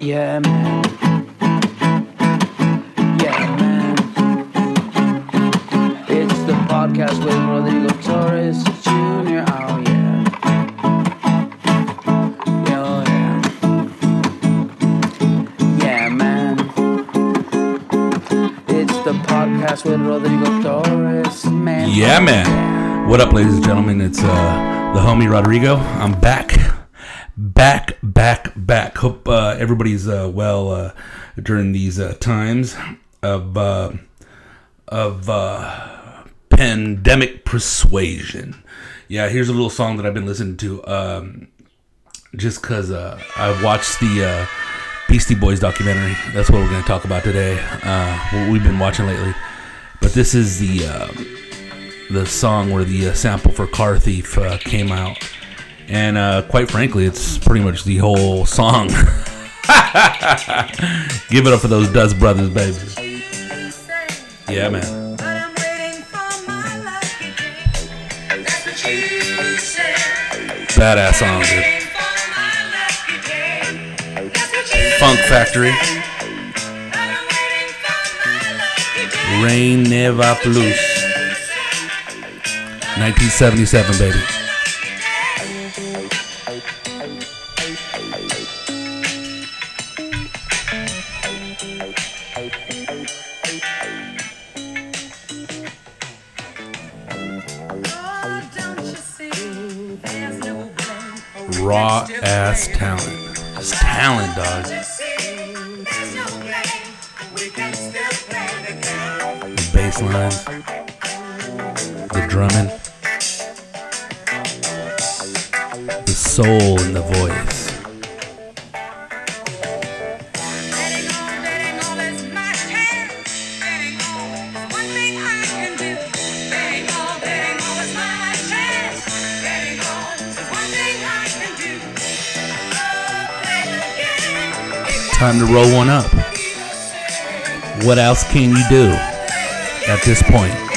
Yeah, man. Yeah, man. It's the podcast with Rodrigo Torres Jr. Oh, yeah. Oh, yeah. Yeah, man. It's the podcast with Rodrigo Torres, man. Yeah, man. What up, ladies and gentlemen? It's uh, the homie Rodrigo. I'm back, back, back, back. Hope uh, everybody's uh, well uh, during these uh, times of uh, of uh, pandemic persuasion. Yeah, here's a little song that I've been listening to. Um, just because uh, I watched the uh, Beastie Boys documentary. That's what we're going to talk about today. Uh, what we've been watching lately. But this is the uh, the song where the sample for Car Thief came out, and uh, quite frankly, it's pretty much the whole song. Give it up for those Dust Brothers, baby. Yeah, man. Badass song, dude. Funk Factory. Rien Ne Va Plus. 1977, baby. Ass talent. Just talent, dog. The bass lines, the drumming, the soul Time to roll one up. What else can you do at this point?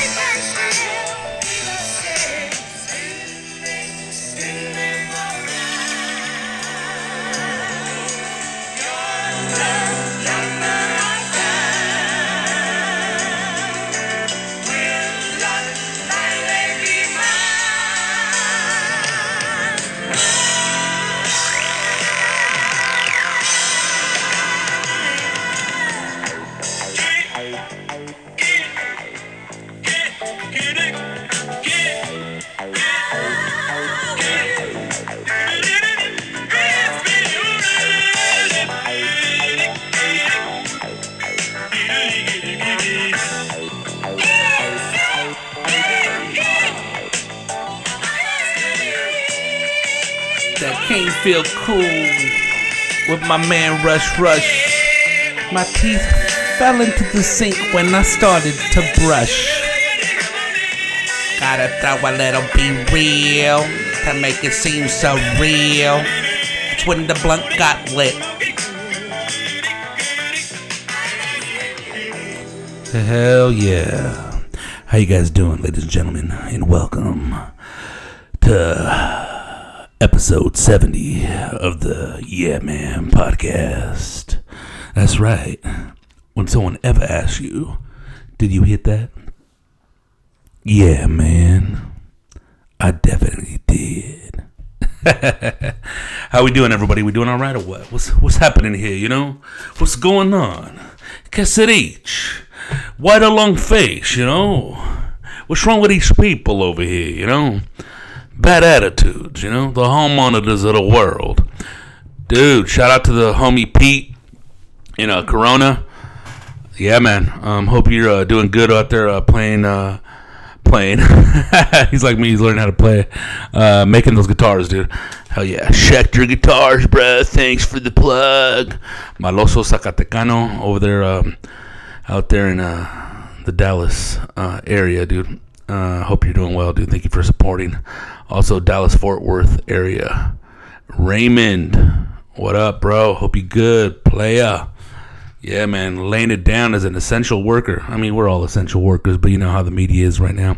That can't feel cool with my man Rush Rush. My teeth fell into the sink when I started to brush. Gotta throw a little be real to make it seem so real. It's when the blunt got lit. Hell yeah. How you guys doing, ladies and gentlemen? And welcome to episode 70 of the Yeah Man podcast. That's right. When someone ever asks you, did you hit that? Yeah, man. I definitely did. How we doing, everybody? We doing all right or what? What's what's happening here? You know, what's going on? Cassirich, white or long face? You know, what's wrong with these people over here? You know, bad attitudes. You know, the home monitors of the world. Dude, shout out to the homie Pete in uh, Corona. Yeah, man. Um, hope you're uh, doing good out there uh, playing. Uh, playing. he's like me. He's learning how to play, uh, making those guitars, dude. Hell yeah, Schecter guitars, bruh. Thanks for the plug. Maloso Zacatecano over there, um, out there in uh, the Dallas uh, area, dude. Uh, hope you're doing well, dude. Thank you for supporting. Also, Dallas Fort Worth area. Raymond, what up, bro? Hope you good, playa. Yeah, man, laying it down as an essential worker. I mean, we're all essential workers, but you know how the media is right now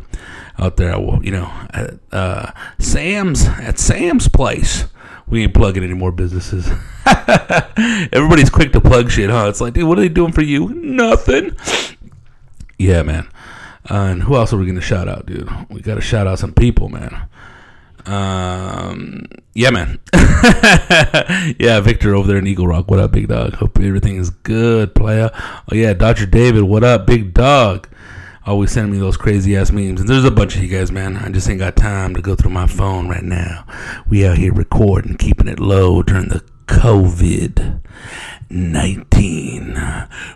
out there. You know, at uh, Sam's at Sam's place. We ain't plugging any more businesses. Everybody's quick to plug shit, huh? It's like, dude, what are they doing for you? Nothing. Yeah, man. And who else are we gonna shout out, dude? We gotta shout out some people, man. Um, yeah, man. yeah, Victor over there in Eagle Rock. What up, big dog? Hope everything is good, player. Oh yeah, Dr. David. What up, big dog? Always sending me those crazy ass memes, and there's a bunch of you guys, man. I just ain't got time to go through my phone right now. We out here recording, keeping it low during the COVID nineteen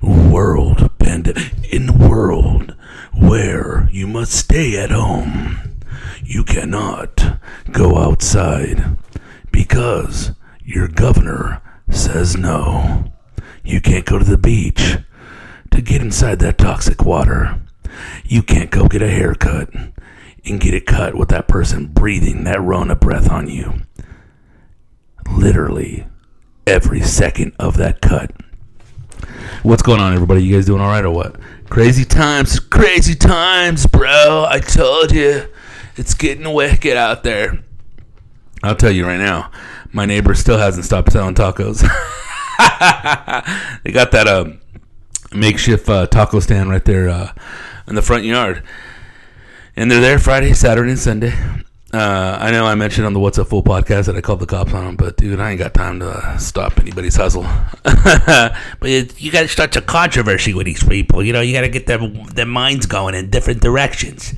world pandemic in the world where you must stay at home. You cannot go outside because your governor says no. You can't go to the beach to get inside that toxic water. You can't go get a haircut and get it cut with that person breathing that Rona breath on you. Literally every second of that cut. What's going on, everybody? You guys doing all right or what? Crazy times, crazy times, bro. I told you. It's getting wicked out there. I'll tell you right now, my neighbor still hasn't stopped selling tacos. they got that um, makeshift uh, taco stand right there uh, in the front yard. And they're there Friday, Saturday, and Sunday. Uh, I know I mentioned on the What's Up Full podcast that I called the cops on them, but dude, I ain't got time to stop anybody's hustle. but you got to start some controversy with these people. You know, you got to get their their minds going in different directions.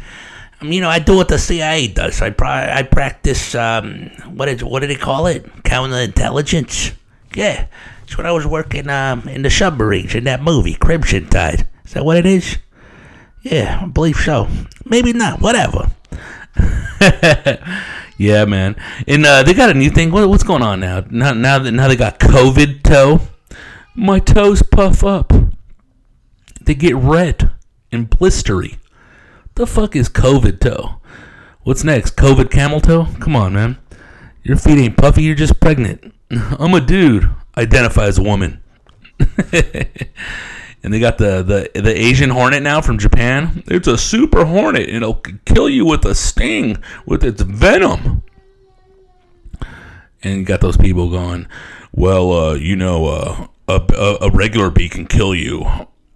I mean, you know, I do what the CIA does. I pra- I practice um, what is what do they call it? Counterintelligence. Yeah, it's when I was working um, in the submarines in that movie Crimson Tide. Is that what it is? Yeah, I believe so. Maybe not. Whatever. yeah, man. And uh, they got a new thing. What, what's going on now? Now, now that now they got COVID toe. My toes puff up. They get red and blistery. The fuck is COVID toe? What's next? COVID camel toe? Come on, man. Your feet ain't puffy. You're just pregnant. I'm a dude. Identify as a woman. and they got the, the the Asian hornet now from Japan. It's a super hornet, it'll kill you with a sting with its venom. And you got those people going, well, uh, you know, uh, a, a, a regular bee can kill you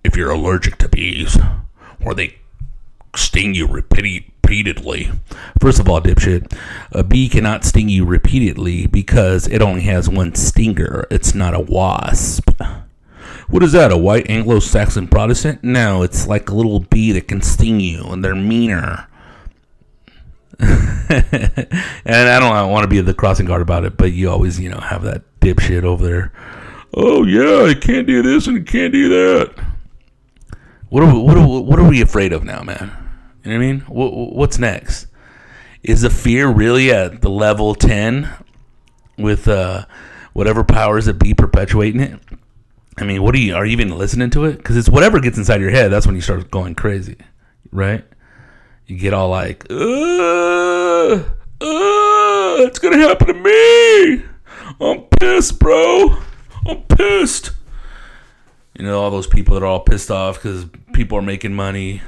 if you're allergic to bees, or they sting you repeatedly. First of all, dipshit, a bee cannot sting you repeatedly because it only has one stinger. It's not a wasp. What is that? A white Anglo-Saxon Protestant? No, it's like a little bee that can sting you, and they're meaner. and I don't want to be the crossing guard about it, but you always, you know, have that dipshit over there. Oh yeah, I can't do this and I can't do that. What are we, what are, what are we afraid of now, man? You know what I mean? What, what's next? Is the fear really at the level ten with uh, whatever powers that be perpetuating it? I mean, what are you are you even listening to it? Because it's whatever gets inside your head. That's when you start going crazy, right? You get all like, uh, uh, it's gonna happen to me. I'm pissed, bro. I'm pissed. You know, all those people that are all pissed off because people are making money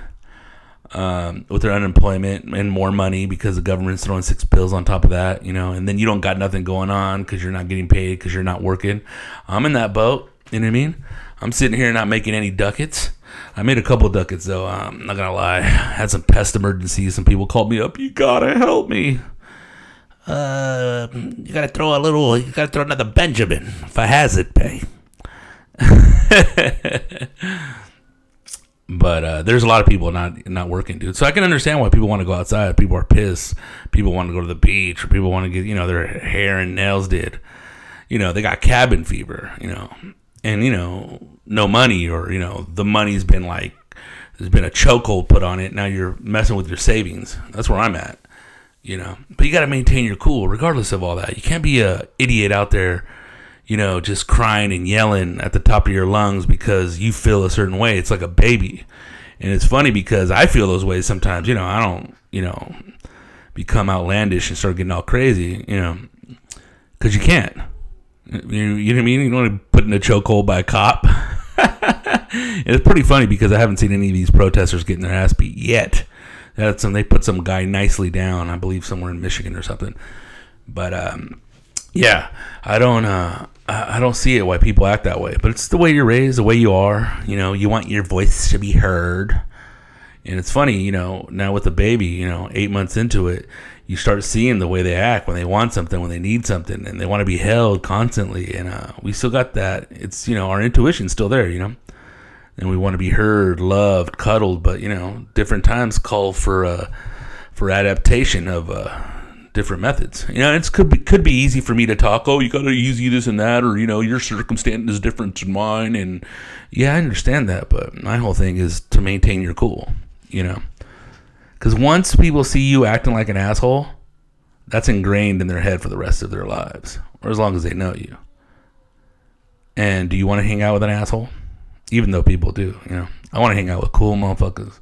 um, with their unemployment and more money because the government's throwing six bills on top of that, you know, and then you don't got nothing going on because you're not getting paid because you're not working. I'm in that boat. You know what I mean? I'm sitting here not making any ducats. I made a couple ducats though. I'm not gonna lie. I had some pest emergencies. Some people called me up. You gotta help me. Uh, you gotta throw a little. You gotta throw another Benjamin if for hazard pay. but uh, there's a lot of people not not working, dude. So I can understand why people want to go outside. People are pissed. People want to go to the beach, or people want to get you know their hair and nails did. You know they got cabin fever. You know, and you know no money, or you know the money's been like there's been a chokehold put on it. Now you're messing with your savings. That's where I'm at. You know, but you got to maintain your cool regardless of all that. You can't be a idiot out there you know, just crying and yelling at the top of your lungs because you feel a certain way. It's like a baby. And it's funny because I feel those ways sometimes. You know, I don't, you know, become outlandish and start getting all crazy, you know, because you can't. You, you know what I mean? You don't want to put in a chokehold by a cop. it's pretty funny because I haven't seen any of these protesters getting their ass beat yet. That's when they put some guy nicely down, I believe somewhere in Michigan or something. But um, yeah, I don't uh I don't see it why people act that way, but it's the way you're raised, the way you are. You know, you want your voice to be heard. And it's funny, you know, now with the baby, you know, eight months into it, you start seeing the way they act when they want something, when they need something, and they want to be held constantly. And uh, we still got that. It's, you know, our intuition's still there, you know, and we want to be heard, loved, cuddled. But, you know, different times call for, uh, for adaptation of, uh, different methods. You know, it's could be could be easy for me to talk. Oh, you got to use you this and that, or you know, your circumstance is different than mine. And yeah, I understand that, but my whole thing is to maintain your cool. You know, because once people see you acting like an asshole, that's ingrained in their head for the rest of their lives, or as long as they know you. And do you want to hang out with an asshole? Even though people do, you know. I want to hang out with cool motherfuckers.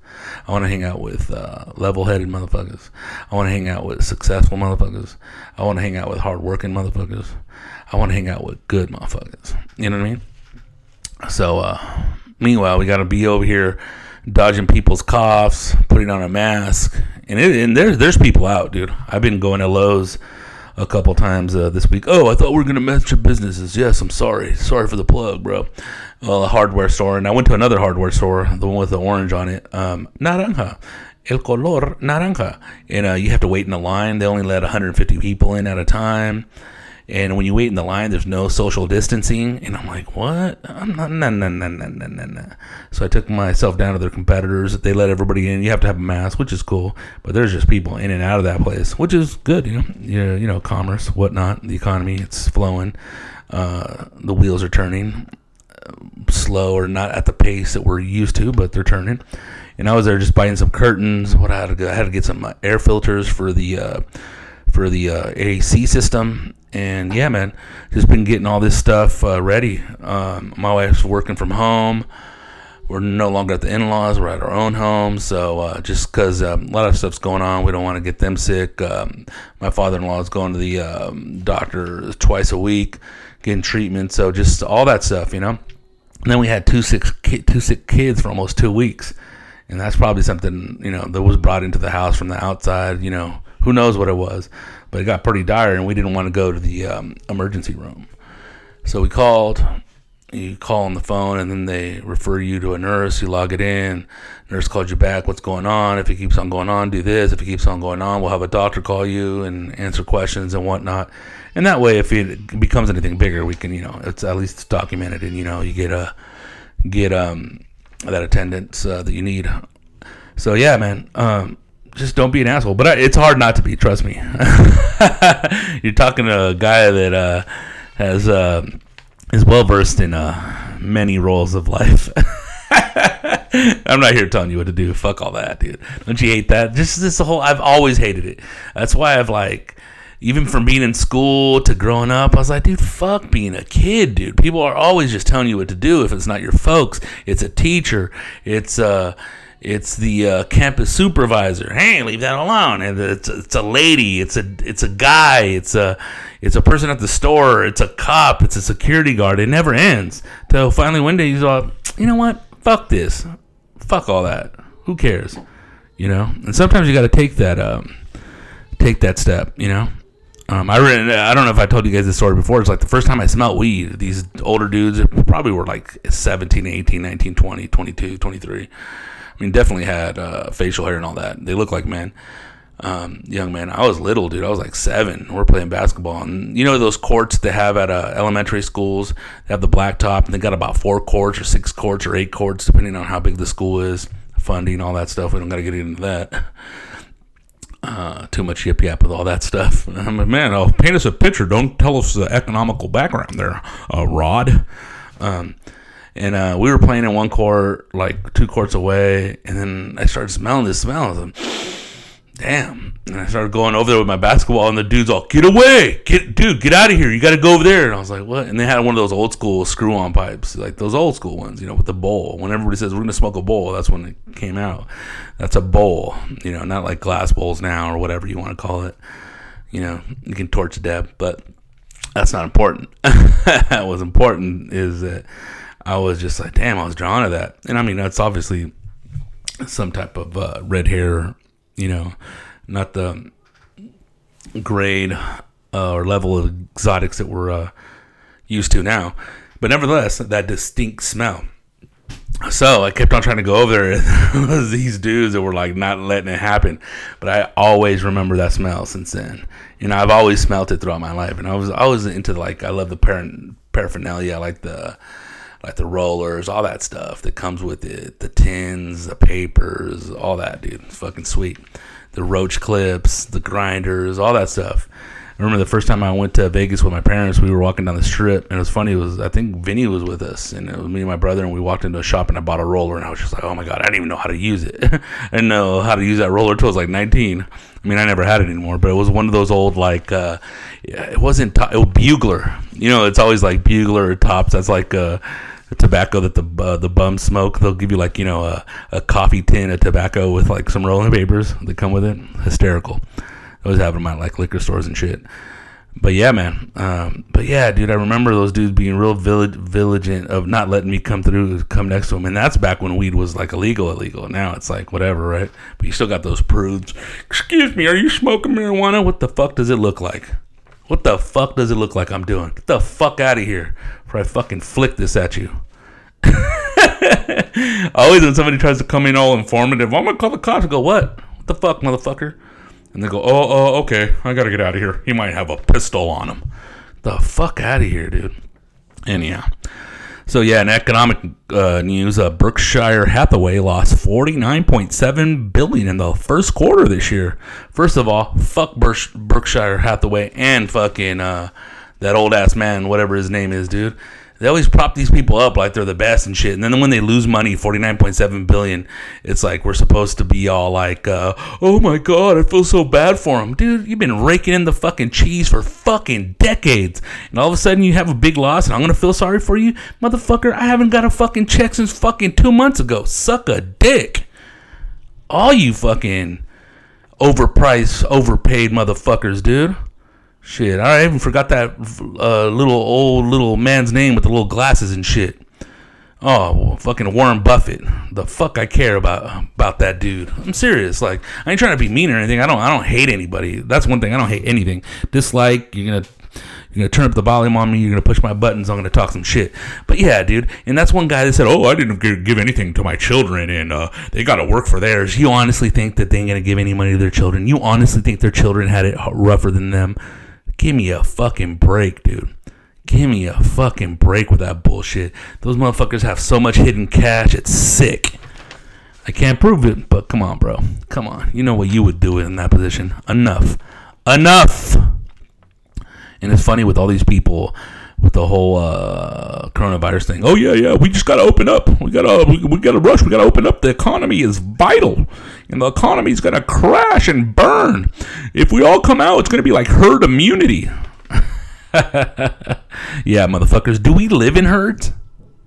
I want to hang out with uh, level-headed motherfuckers. I want to hang out with successful motherfuckers. I want to hang out with hardworking motherfuckers. I want to hang out with good motherfuckers. You know what I mean? So, uh, meanwhile, we got to be over here dodging people's coughs, putting on a mask, and, it, and there's there's people out, dude. I've been going to Lowe's a couple times uh, this week. Oh, I thought we were gonna mention businesses. Yes, I'm sorry. Sorry for the plug, bro. Well, a hardware store, and I went to another hardware store, the one with the orange on it. Um, naranja, el color naranja, and uh, you have to wait in a line. They only let 150 people in at a time. And when you wait in the line, there's no social distancing. And I'm like, what? I'm not, no, no, no, no, no, no, no. So I took myself down to their competitors. They let everybody in. You have to have a mask, which is cool. But there's just people in and out of that place, which is good. You know, you know, you know commerce, whatnot, the economy, it's flowing. Uh, the wheels are turning slow or not at the pace that we're used to, but they're turning. And I was there just buying some curtains. What I had to I had to get some uh, air filters for the uh, for the uh, AC system. And yeah, man, just been getting all this stuff uh, ready. Um, my wife's working from home. We're no longer at the in-laws. We're at our own home. So uh, just because um, a lot of stuff's going on, we don't want to get them sick. Um, my father-in-law is going to the um, doctor twice a week, getting treatment. So just all that stuff, you know. And then we had two sick two sick kids for almost two weeks, and that's probably something you know that was brought into the house from the outside. You know, who knows what it was, but it got pretty dire, and we didn't want to go to the um, emergency room. So we called. You call on the phone, and then they refer you to a nurse. You log it in. Nurse calls you back. What's going on? If it keeps on going on, do this. If it keeps on going on, we'll have a doctor call you and answer questions and whatnot. And that way, if it becomes anything bigger, we can, you know, it's at least documented, and you know, you get a get um that attendance uh, that you need. So yeah, man. Um, just don't be an asshole. But I, it's hard not to be. Trust me. You're talking to a guy that uh, has uh, is well versed in uh, many roles of life. I'm not here telling you what to do. Fuck all that, dude. Don't you hate that? Just this whole. I've always hated it. That's why I've like. Even from being in school to growing up, I was like, dude, fuck being a kid, dude. People are always just telling you what to do. If it's not your folks, it's a teacher, it's uh, it's the uh, campus supervisor. Hey, leave that alone. And it's it's a lady. It's a it's a guy. It's a it's a person at the store. It's a cop. It's a security guard. It never ends. Till finally one day he's all, you know what? Fuck this. Fuck all that. Who cares? You know. And sometimes you got to take that um, take that step. You know. Um, I re- I don't know if I told you guys this story before. It's like the first time I smelled weed. These older dudes probably were like 17, 18, 19, 20, 22, 23. I mean, definitely had uh, facial hair and all that. They look like men. Um, young man, I was little, dude. I was like seven. We're playing basketball, and you know those courts they have at uh, elementary schools. They have the blacktop, and they got about four courts or six courts or eight courts, depending on how big the school is, funding, all that stuff. We don't got to get into that. Uh, too much yip yap with all that stuff. I'm like, man, oh, paint us a picture. Don't tell us the economical background there, uh, Rod. Um, and uh, we were playing in one court, like two courts away, and then I started smelling this smell. I was like, damn. And I started going over there with my basketball, and the dude's all, get away, get, dude, get out of here. You got to go over there. And I was like, what? And they had one of those old school screw on pipes, like those old school ones, you know, with the bowl. When everybody says, we're to smoke a bowl, that's when it came out. That's a bowl, you know, not like glass bowls now or whatever you want to call it. You know, you can torch dab, but that's not important. What's important is that I was just like, damn, I was drawn to that. And I mean, that's obviously some type of uh, red hair, you know, not the grade uh, or level of exotics that we're uh, used to now. But nevertheless, that distinct smell. So I kept on trying to go over there. There was these dudes that were like not letting it happen. But I always remember that smell since then. You know, I've always smelt it throughout my life. And I was always into like I love the par- paraphernalia, I like the like the rollers, all that stuff that comes with it, the tins, the papers, all that, dude. It's fucking sweet. The roach clips, the grinders, all that stuff. I remember the first time I went to Vegas with my parents, we were walking down the strip, and it was funny. It was I think Vinny was with us, and it was me and my brother, and we walked into a shop, and I bought a roller, and I was just like, oh my god, I didn't even know how to use it. I didn't know how to use that roller until I was like 19. I mean, I never had it anymore, but it was one of those old like, uh, it wasn't to- it was bugler. You know, it's always like bugler or tops. That's like uh, tobacco that the uh, the bums smoke. They'll give you like you know a, a coffee tin of tobacco with like some rolling papers that come with it. Hysterical. I was having at like liquor stores and shit. But yeah, man. Um, but yeah, dude, I remember those dudes being real village vigilant of not letting me come through, come next to them, and that's back when weed was like illegal, illegal. Now it's like whatever, right? But you still got those prudes. Excuse me, are you smoking marijuana? What the fuck does it look like? What the fuck does it look like I'm doing? Get the fuck out of here, before I fucking flick this at you. Always when somebody tries to come in all informative, I'm gonna call the cops. I go, what? What the fuck, motherfucker? And they go, oh, oh, okay, I gotta get out of here. He might have a pistol on him. The fuck out of here, dude. Anyhow. So yeah, in economic uh, news, uh, Berkshire Hathaway lost forty nine point seven billion in the first quarter this year. First of all, fuck Berk- Berkshire Hathaway and fucking uh, that old ass man, whatever his name is, dude. They always prop these people up like they're the best and shit, and then when they lose money, forty nine point seven billion, it's like we're supposed to be all like, uh, "Oh my god, I feel so bad for him, dude. You've been raking in the fucking cheese for fucking decades, and all of a sudden you have a big loss, and I'm gonna feel sorry for you, motherfucker. I haven't got a fucking check since fucking two months ago. Suck a dick. All you fucking overpriced, overpaid motherfuckers, dude." Shit, I even forgot that uh, little old little man's name with the little glasses and shit. Oh, fucking Warren Buffett. The fuck I care about about that dude. I'm serious. Like I ain't trying to be mean or anything. I don't I don't hate anybody. That's one thing. I don't hate anything. Dislike. You're gonna you're gonna turn up the volume on me. You're gonna push my buttons. I'm gonna talk some shit. But yeah, dude. And that's one guy that said, "Oh, I didn't give anything to my children, and uh, they got to work for theirs." You honestly think that they ain't gonna give any money to their children? You honestly think their children had it rougher than them? Give me a fucking break, dude. Give me a fucking break with that bullshit. Those motherfuckers have so much hidden cash, it's sick. I can't prove it, but come on, bro. Come on. You know what you would do in that position. Enough. Enough. And it's funny with all these people with the whole uh, coronavirus thing. Oh yeah, yeah. We just gotta open up. We gotta we, we gotta rush. We gotta open up. The economy is vital, and the economy is gonna crash and burn. If we all come out, it's gonna be like herd immunity. yeah, motherfuckers. Do we live in herds?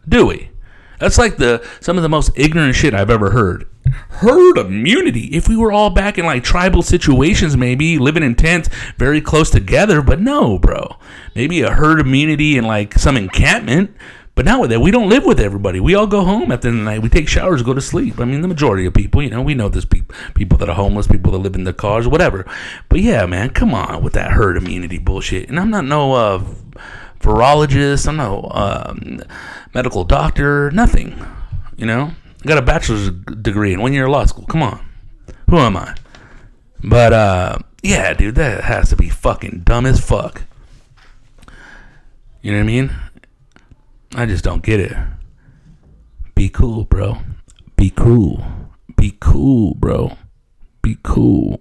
Do we? That's like the some of the most ignorant shit I've ever heard. Herd immunity. If we were all back in like tribal situations, maybe living in tents very close together, but no, bro. Maybe a herd immunity in like some encampment. But not with that. We don't live with everybody. We all go home at the end of the night. We take showers, go to sleep. I mean, the majority of people, you know, we know there's people people that are homeless, people that live in their cars, whatever. But yeah, man, come on with that herd immunity bullshit. And I'm not no uh, virologist. I'm no um, medical doctor. Nothing. You know, I got a bachelor's degree in one year of law school. Come on, who am I? But uh, yeah, dude, that has to be fucking dumb as fuck. You know what I mean? I just don't get it. Be cool, bro. Be cool. Be cool, bro. Be cool.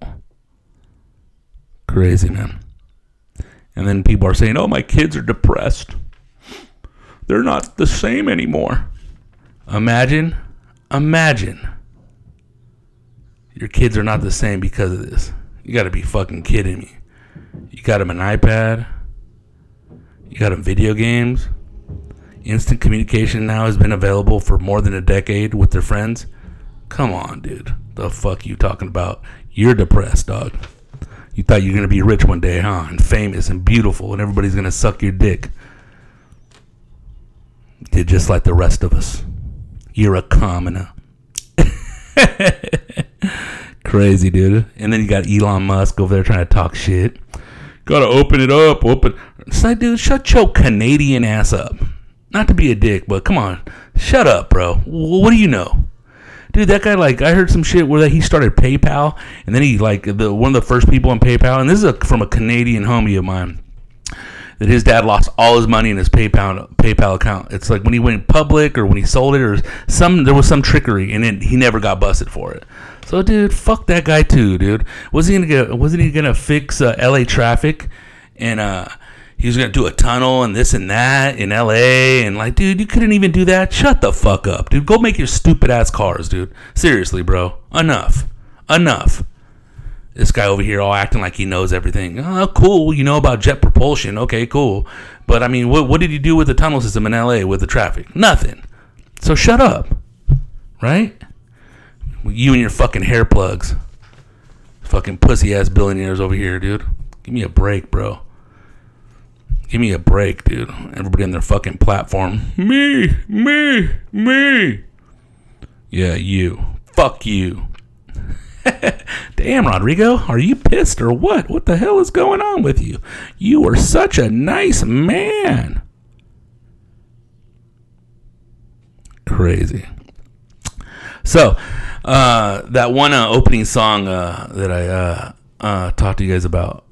Crazy, man. And then people are saying, oh, my kids are depressed. They're not the same anymore. Imagine, imagine. Your kids are not the same because of this. You gotta be fucking kidding me. You got them an iPad. You got them video games. Instant communication now has been available for more than a decade with their friends. Come on, dude. The fuck you talking about? You're depressed, dog. You thought you were gonna be rich one day, huh? And famous and beautiful, and everybody's gonna suck your dick. You're just like the rest of us. You're a commoner. Crazy, dude. And then you got Elon Musk over there trying to talk shit. gotta open it up. Open. It's like, dude, shut your Canadian ass up. Not to be a dick, but come on, shut up, bro. What do you know? Dude, that guy like I heard some shit where that he started PayPal, and then he like the one of the first people on PayPal, and this is a, from a Canadian homie of mine that his dad lost all his money in his PayPal PayPal account. It's like when he went public or when he sold it or some there was some trickery and it, he never got busted for it. So dude, fuck that guy too, dude. Was he gonna get, wasn't he gonna fix uh, L.A. traffic and uh he was gonna do a tunnel and this and that in L.A. and like, dude, you couldn't even do that. Shut the fuck up, dude. Go make your stupid ass cars, dude. Seriously, bro. Enough. Enough. This guy over here all acting like he knows everything. Oh, cool. You know about jet propulsion. Okay, cool. But I mean, what, what did you do with the tunnel system in LA with the traffic? Nothing. So shut up. Right? You and your fucking hair plugs. Fucking pussy ass billionaires over here, dude. Give me a break, bro. Give me a break, dude. Everybody on their fucking platform. Me, me, me. Yeah, you. Fuck you. Damn, Rodrigo, are you pissed or what? What the hell is going on with you? You are such a nice man. Crazy. So, uh, that one uh, opening song uh, that I uh, uh, talked to you guys about,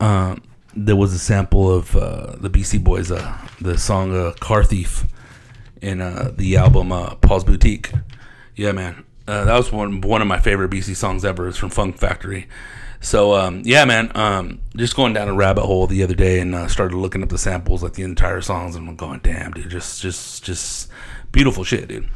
um, there was a sample of uh, the Beastie Boys, the song "Car Thief" in the album Paul's Boutique. Yeah, man. Uh, that was one one of my favorite Beastie songs ever. It's from Funk Factory. So um, yeah, man, um, just going down a rabbit hole the other day and uh, started looking up the samples, like the entire songs, and I'm going, damn, dude, just just just beautiful shit, dude.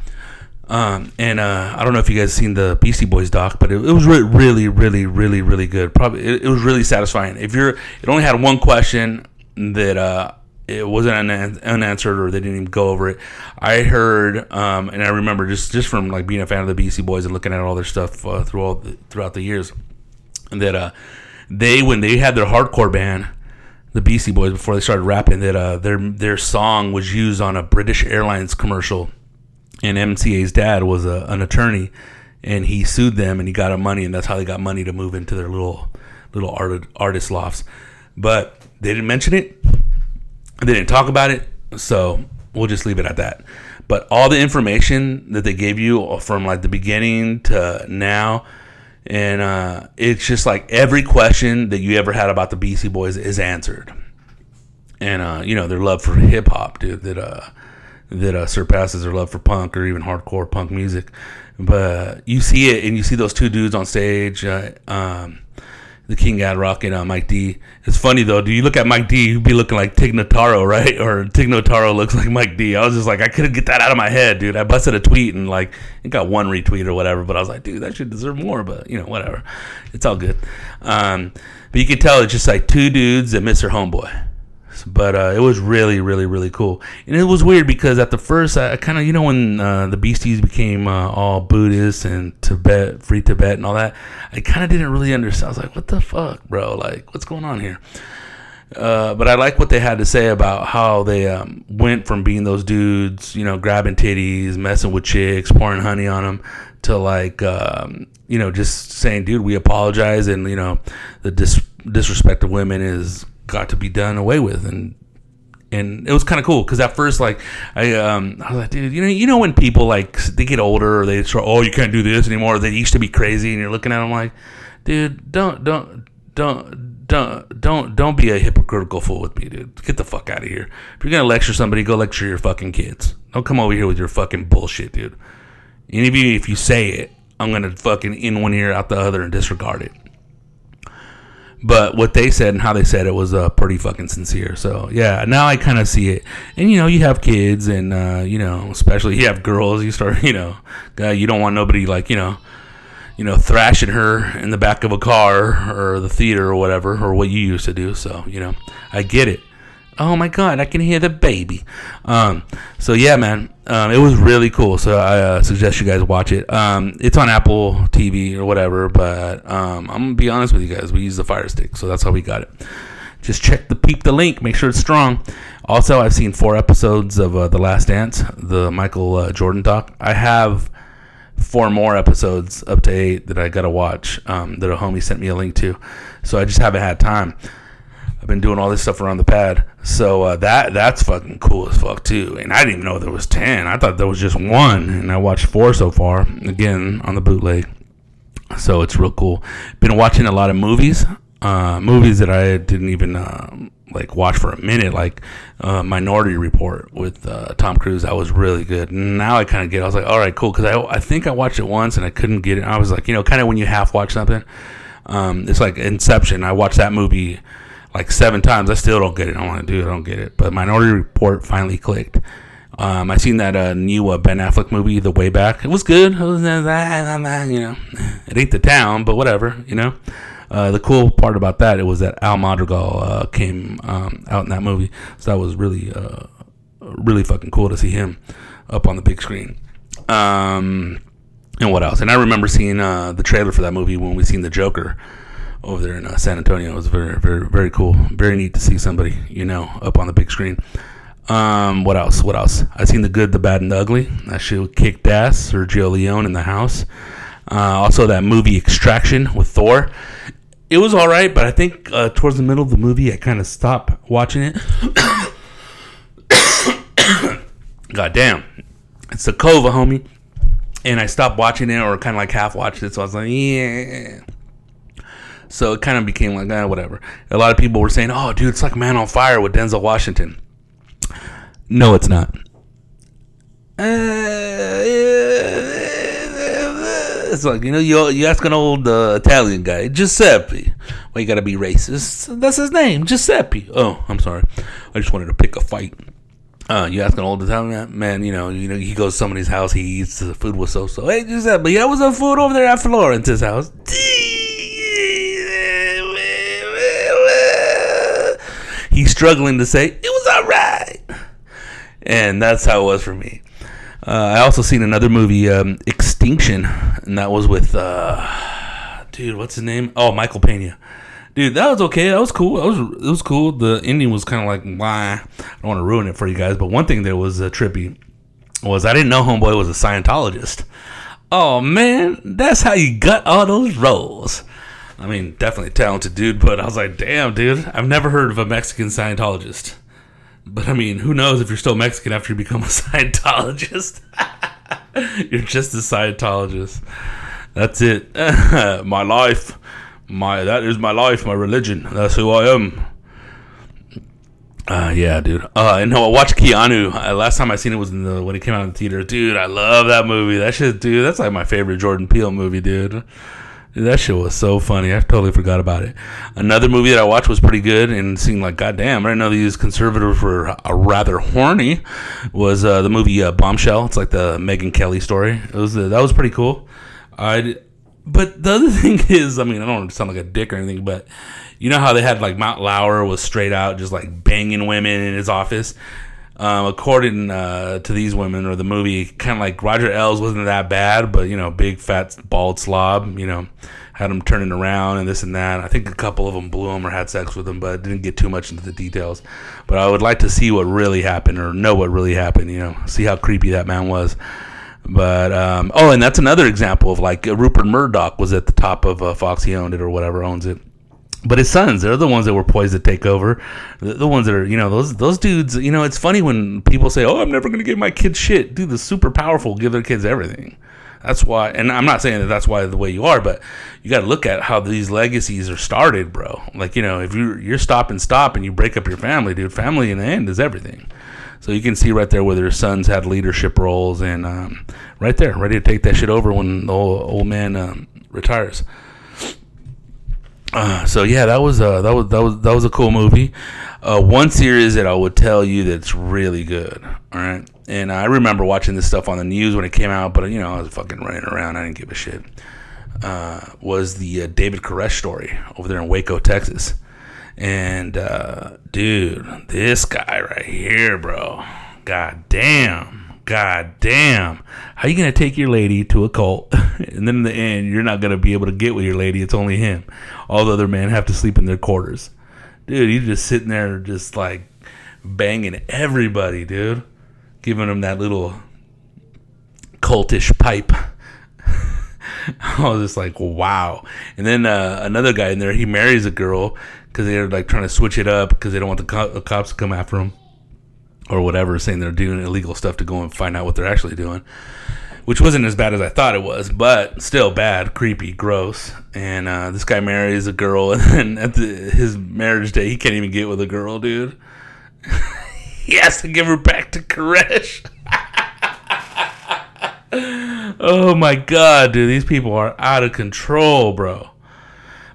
Um, and uh, I don't know if you guys seen the Beastie Boys doc, but it, it was re- really, really, really, really good. Probably it, it, was really satisfying. If you're, it only had one question that uh, it wasn't unanswered or they didn't even go over it. I heard, um, and I remember just just from like being a fan of the Beastie Boys and looking at all their stuff uh, through all the, throughout the years, that uh, they when they had their hardcore band, the Beastie Boys before they started rapping, that uh, their their song was used on a British Airlines commercial, and MCA's dad was a, an attorney, and he sued them and he got them money, and that's how they got money to move into their little little art, artist lofts, but they didn't mention it they didn't talk about it, so we'll just leave it at that. But all the information that they gave you from like the beginning to now, and uh, it's just like every question that you ever had about the Beastie Boys is answered, and uh, you know their love for hip hop, dude, that uh, that uh, surpasses their love for punk or even hardcore punk music. But you see it, and you see those two dudes on stage. Uh, um, the King Ad Rock and uh, Mike D. It's funny though. Do you look at Mike D? You'd be looking like Tig Notaro, right? Or Tig Notaro looks like Mike D. I was just like, I couldn't get that out of my head, dude. I busted a tweet and like it got one retweet or whatever, but I was like, dude, that should deserve more. But you know, whatever. It's all good. Um, but you can tell it's just like two dudes that miss their homeboy but uh, it was really, really, really cool. And it was weird because at the first, I, I kind of, you know, when uh, the Beasties became uh, all Buddhist and Tibet, free Tibet, and all that, I kind of didn't really understand. I was like, what the fuck, bro? Like, what's going on here? Uh, but I like what they had to say about how they um, went from being those dudes, you know, grabbing titties, messing with chicks, pouring honey on them, to like, um, you know, just saying, dude, we apologize, and you know, the dis- disrespect of women is got to be done away with. And and it was kind of cool because at first like I um I was like dude you know you know when people like they get older or they start oh you can't do this anymore they used to be crazy and you're looking at them like dude don't don't don't don't don't don't be a hypocritical fool with me dude. Get the fuck out of here. If you're gonna lecture somebody go lecture your fucking kids. Don't come over here with your fucking bullshit dude. And even if you say it I'm gonna fucking in one ear out the other and disregard it but what they said and how they said it was uh, pretty fucking sincere. So yeah, now I kind of see it. And you know, you have kids, and uh, you know, especially you have girls. You start, you know, guy, you don't want nobody like you know, you know, thrashing her in the back of a car or the theater or whatever, or what you used to do. So you know, I get it. Oh my god, I can hear the baby. Um, so yeah, man, um, it was really cool. So I uh, suggest you guys watch it. Um, it's on Apple TV or whatever. But um, I'm gonna be honest with you guys. We use the Fire Stick, so that's how we got it. Just check the peep the link. Make sure it's strong. Also, I've seen four episodes of uh, The Last Dance, the Michael uh, Jordan doc. I have four more episodes up to eight that I gotta watch. Um, that a homie sent me a link to, so I just haven't had time. I've been doing all this stuff around the pad, so uh, that that's fucking cool as fuck too. And I didn't even know there was ten. I thought there was just one, and I watched four so far. Again on the bootleg, so it's real cool. Been watching a lot of movies, uh, movies that I didn't even uh, like watch for a minute, like uh, Minority Report with uh, Tom Cruise. That was really good. Now I kind of get. It. I was like, all right, cool, because I I think I watched it once and I couldn't get it. I was like, you know, kind of when you half watch something. Um, it's like Inception. I watched that movie like seven times. I still don't get it. I want to do it. I don't get it. But Minority Report finally clicked. Um, I seen that uh, new uh, Ben Affleck movie, The Way Back. It was good. It uh, you know, it ain't the town, but whatever. You know, uh, the cool part about that it was that Al Madrigal uh, came um, out in that movie, so that was really, uh, really fucking cool to see him up on the big screen. Um, and what else? And I remember seeing the trailer for that movie when we seen the Joker over there in uh, San Antonio. It was very, very, very cool. Very neat to see somebody, you know, up on the big screen. Um, what else? What else? I seen the good, the bad, and the ugly. That shit kicked ass. Sergio Leone in the house. Uh, also, that movie Extraction with Thor. It was all right, but I think uh, towards the middle of the movie, I kind of stopped watching it. God damn, it's the Cova, homie. And I stopped watching it, or kind of like half watched it. So I was like, yeah. So it kind of became like, eh, whatever. A lot of people were saying, oh, dude, it's like Man on Fire with Denzel Washington. No, it's not. It's like you know you you ask an old uh, Italian guy Giuseppe. Well, you gotta be racist. That's his name, Giuseppe. Oh, I'm sorry. I just wanted to pick a fight. Uh, you ask an old Italian man, you know, you know, he goes to somebody's house, he eats the food was so so. Hey, Giuseppe, yeah, what's the food over there at Florence's house? He's struggling to say it was all right, and that's how it was for me. Uh, I also seen another movie, um, Extinction, and that was with, uh, dude, what's his name? Oh, Michael Pena. Dude, that was okay. That was cool. That was it was cool. The ending was kind of like, why? I don't want to ruin it for you guys, but one thing that was uh, trippy was I didn't know Homeboy was a Scientologist. Oh man, that's how you got all those roles. I mean, definitely talented dude, but I was like, damn, dude, I've never heard of a Mexican Scientologist. But I mean, who knows if you're still Mexican after you become a Scientologist? you're just a Scientologist. That's it. my life, my that is my life, my religion. That's who I am. Uh, yeah, dude. Uh, and no, I watched Keanu. Uh, last time I seen it was in the when it came out in the theater. Dude, I love that movie. That shit, dude. That's like my favorite Jordan Peele movie, dude. That shit was so funny. I totally forgot about it. Another movie that I watched was pretty good and seemed like, goddamn, I didn't know these conservatives were uh, rather horny. Was uh, the movie uh, Bombshell? It's like the Megyn Kelly story. It was uh, that was pretty cool. I, but the other thing is, I mean, I don't sound like a dick or anything, but you know how they had like Matt Lauer was straight out just like banging women in his office. Um, according uh, to these women or the movie, kind of like Roger Ailes wasn't that bad, but you know, big fat bald slob, you know, had him turning around and this and that. I think a couple of them blew him or had sex with him, but didn't get too much into the details. But I would like to see what really happened or know what really happened, you know, see how creepy that man was. But um, oh, and that's another example of like Rupert Murdoch was at the top of uh, Fox. He owned it or whatever owns it but his sons, they're the ones that were poised to take over. The, the, ones that are, you know, those those dudes. You know, it's funny when people say, "Oh, I'm never going to give my kids shit." Dude, the super powerful give their kids everything. That's why, and I'm not saying that that's why the way you are, but you got to look at how these legacies are started, bro. Like you know, if you you're stop and stop and you break up your family, dude, family in the end is everything. So you can see right there where their sons had leadership roles, and um, right there, ready to take that shit over when the old, old man um, retires. Uh, so yeah, that was uh, that was that was that was a cool movie. Uh, one series that I would tell you that's really good. All right, and I remember watching this stuff on the news when it came out, but you know I was fucking running around. I didn't give a shit. Uh, was the uh, David Koresh story over there in Waco, Texas? And uh, dude, this guy right here, bro. God damn God damn. How you gonna take your lady to a cult and then in the end you're not gonna be able to get with your lady, it's only him. All the other men have to sleep in their quarters. Dude, he's just sitting there just like banging everybody, dude. Giving him that little cultish pipe. I was just like, wow. And then uh, another guy in there, he marries a girl because they're like trying to switch it up because they don't want the, co- the cops to come after them or whatever, saying they're doing illegal stuff to go and find out what they're actually doing. Which wasn't as bad as I thought it was, but still bad, creepy, gross. And uh, this guy marries a girl, and at the, his marriage day, he can't even get with a girl, dude. he has to give her back to Koresh. oh my god, dude, these people are out of control, bro.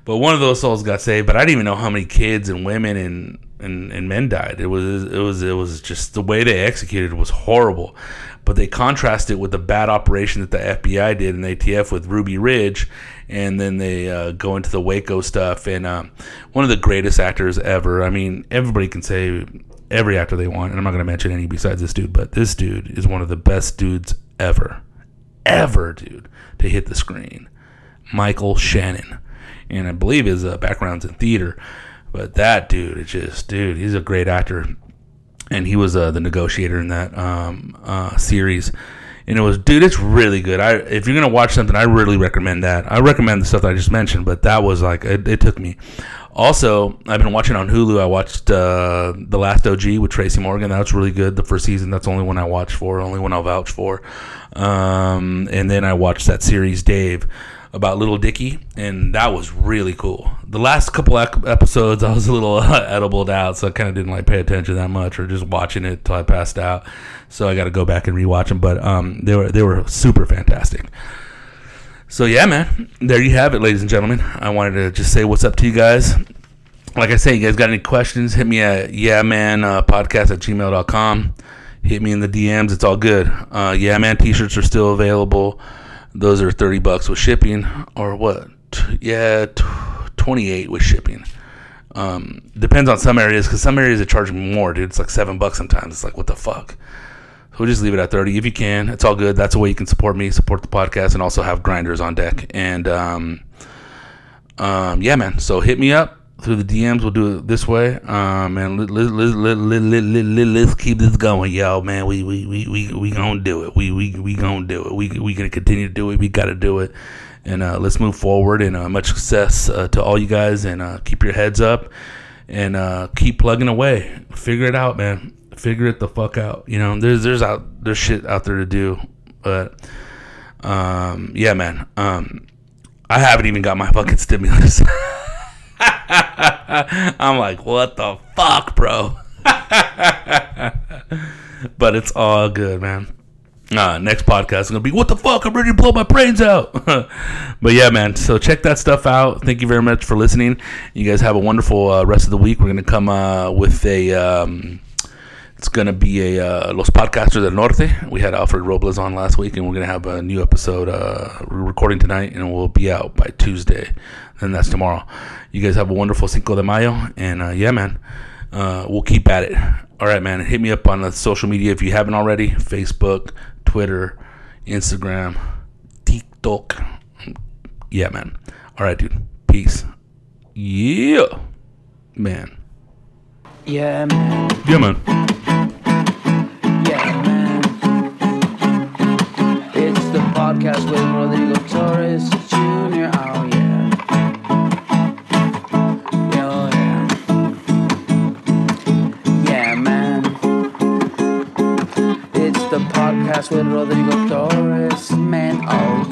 But one of those souls got saved, but I didn't even know how many kids and women and, and, and men died. It was it was it was just the way they executed was horrible. But they contrasted it with the bad operation that the FBI did in ATF with Ruby Ridge, and then they uh, go into the Waco stuff. And um, one of the greatest actors ever. I mean, everybody can say every actor they want, and I'm not going to mention any besides this dude, but this dude is one of the best dudes ever, ever, dude, to hit the screen. Michael Shannon and I believe his uh, background's in theater. But that dude, it's just dude, he's a great actor, and he was uh, the negotiator in that um, uh, series. And it was, dude, it's really good. I if you're gonna watch something, I really recommend that. I recommend the stuff that I just mentioned, but that was like it, it took me. Also, I've been watching on Hulu. I watched uh, the Last OG with Tracy Morgan. That was really good. The first season. That's the only one I watched for. Only one I'll vouch for. Um, and then I watched that series Dave about Little Dicky, and that was really cool. The last couple episodes, I was a little uh, edibled out, so I kind of didn't like pay attention that much, or just watching it till I passed out. So I got to go back and rewatch them. But um, they were they were super fantastic. So yeah, man, there you have it, ladies and gentlemen. I wanted to just say what's up to you guys. Like I say, you guys got any questions? Hit me at yeah man uh, podcast at gmail.com. Hit me in the DMs. It's all good. Uh, yeah man, t-shirts are still available. Those are 30 bucks with shipping or what? Yeah, 28 with shipping. Um, depends on some areas because some areas are charging more, dude. It's like seven bucks sometimes. It's like, what the fuck? So we'll just leave it at 30 if you can. It's all good. That's a way you can support me, support the podcast, and also have grinders on deck. And um, um, yeah, man. So hit me up through the DMs. We'll do it this way. Um, and let, let, let, let, let, let, let's keep this going, y'all, man. We, we, we, we, we gonna do it. We, we, we gonna do it. We, we gonna continue to do it. We gotta do it. And, uh, let's move forward and, uh, much success, uh, to all you guys and, uh, keep your heads up and, uh, keep plugging away. Figure it out, man. Figure it the fuck out. You know, there's, there's out, there's shit out there to do, but, um, yeah, man. Um, I haven't even got my fucking stimulus. I'm like, what the fuck, bro? but it's all good, man. Uh, next podcast is gonna be what the fuck? I'm ready to blow my brains out. but yeah, man. So check that stuff out. Thank you very much for listening. You guys have a wonderful uh, rest of the week. We're gonna come uh, with a. Um, it's gonna be a uh, Los Podcasters del Norte. We had Alfred Robles on last week, and we're gonna have a new episode uh, recording tonight, and we'll be out by Tuesday. And that's tomorrow. You guys have a wonderful Cinco de Mayo, and uh, yeah, man, uh, we'll keep at it. All right, man. Hit me up on the social media if you haven't already: Facebook, Twitter, Instagram, TikTok. Yeah, man. All right, dude. Peace. Yeah, man. Yeah, man. Yeah, man. Yeah, man. It's the podcast with Rodrigo Torres Jr. Oh, yeah. Oh, yeah. Yeah, man. It's the podcast with Rodrigo Torres, man. Oh,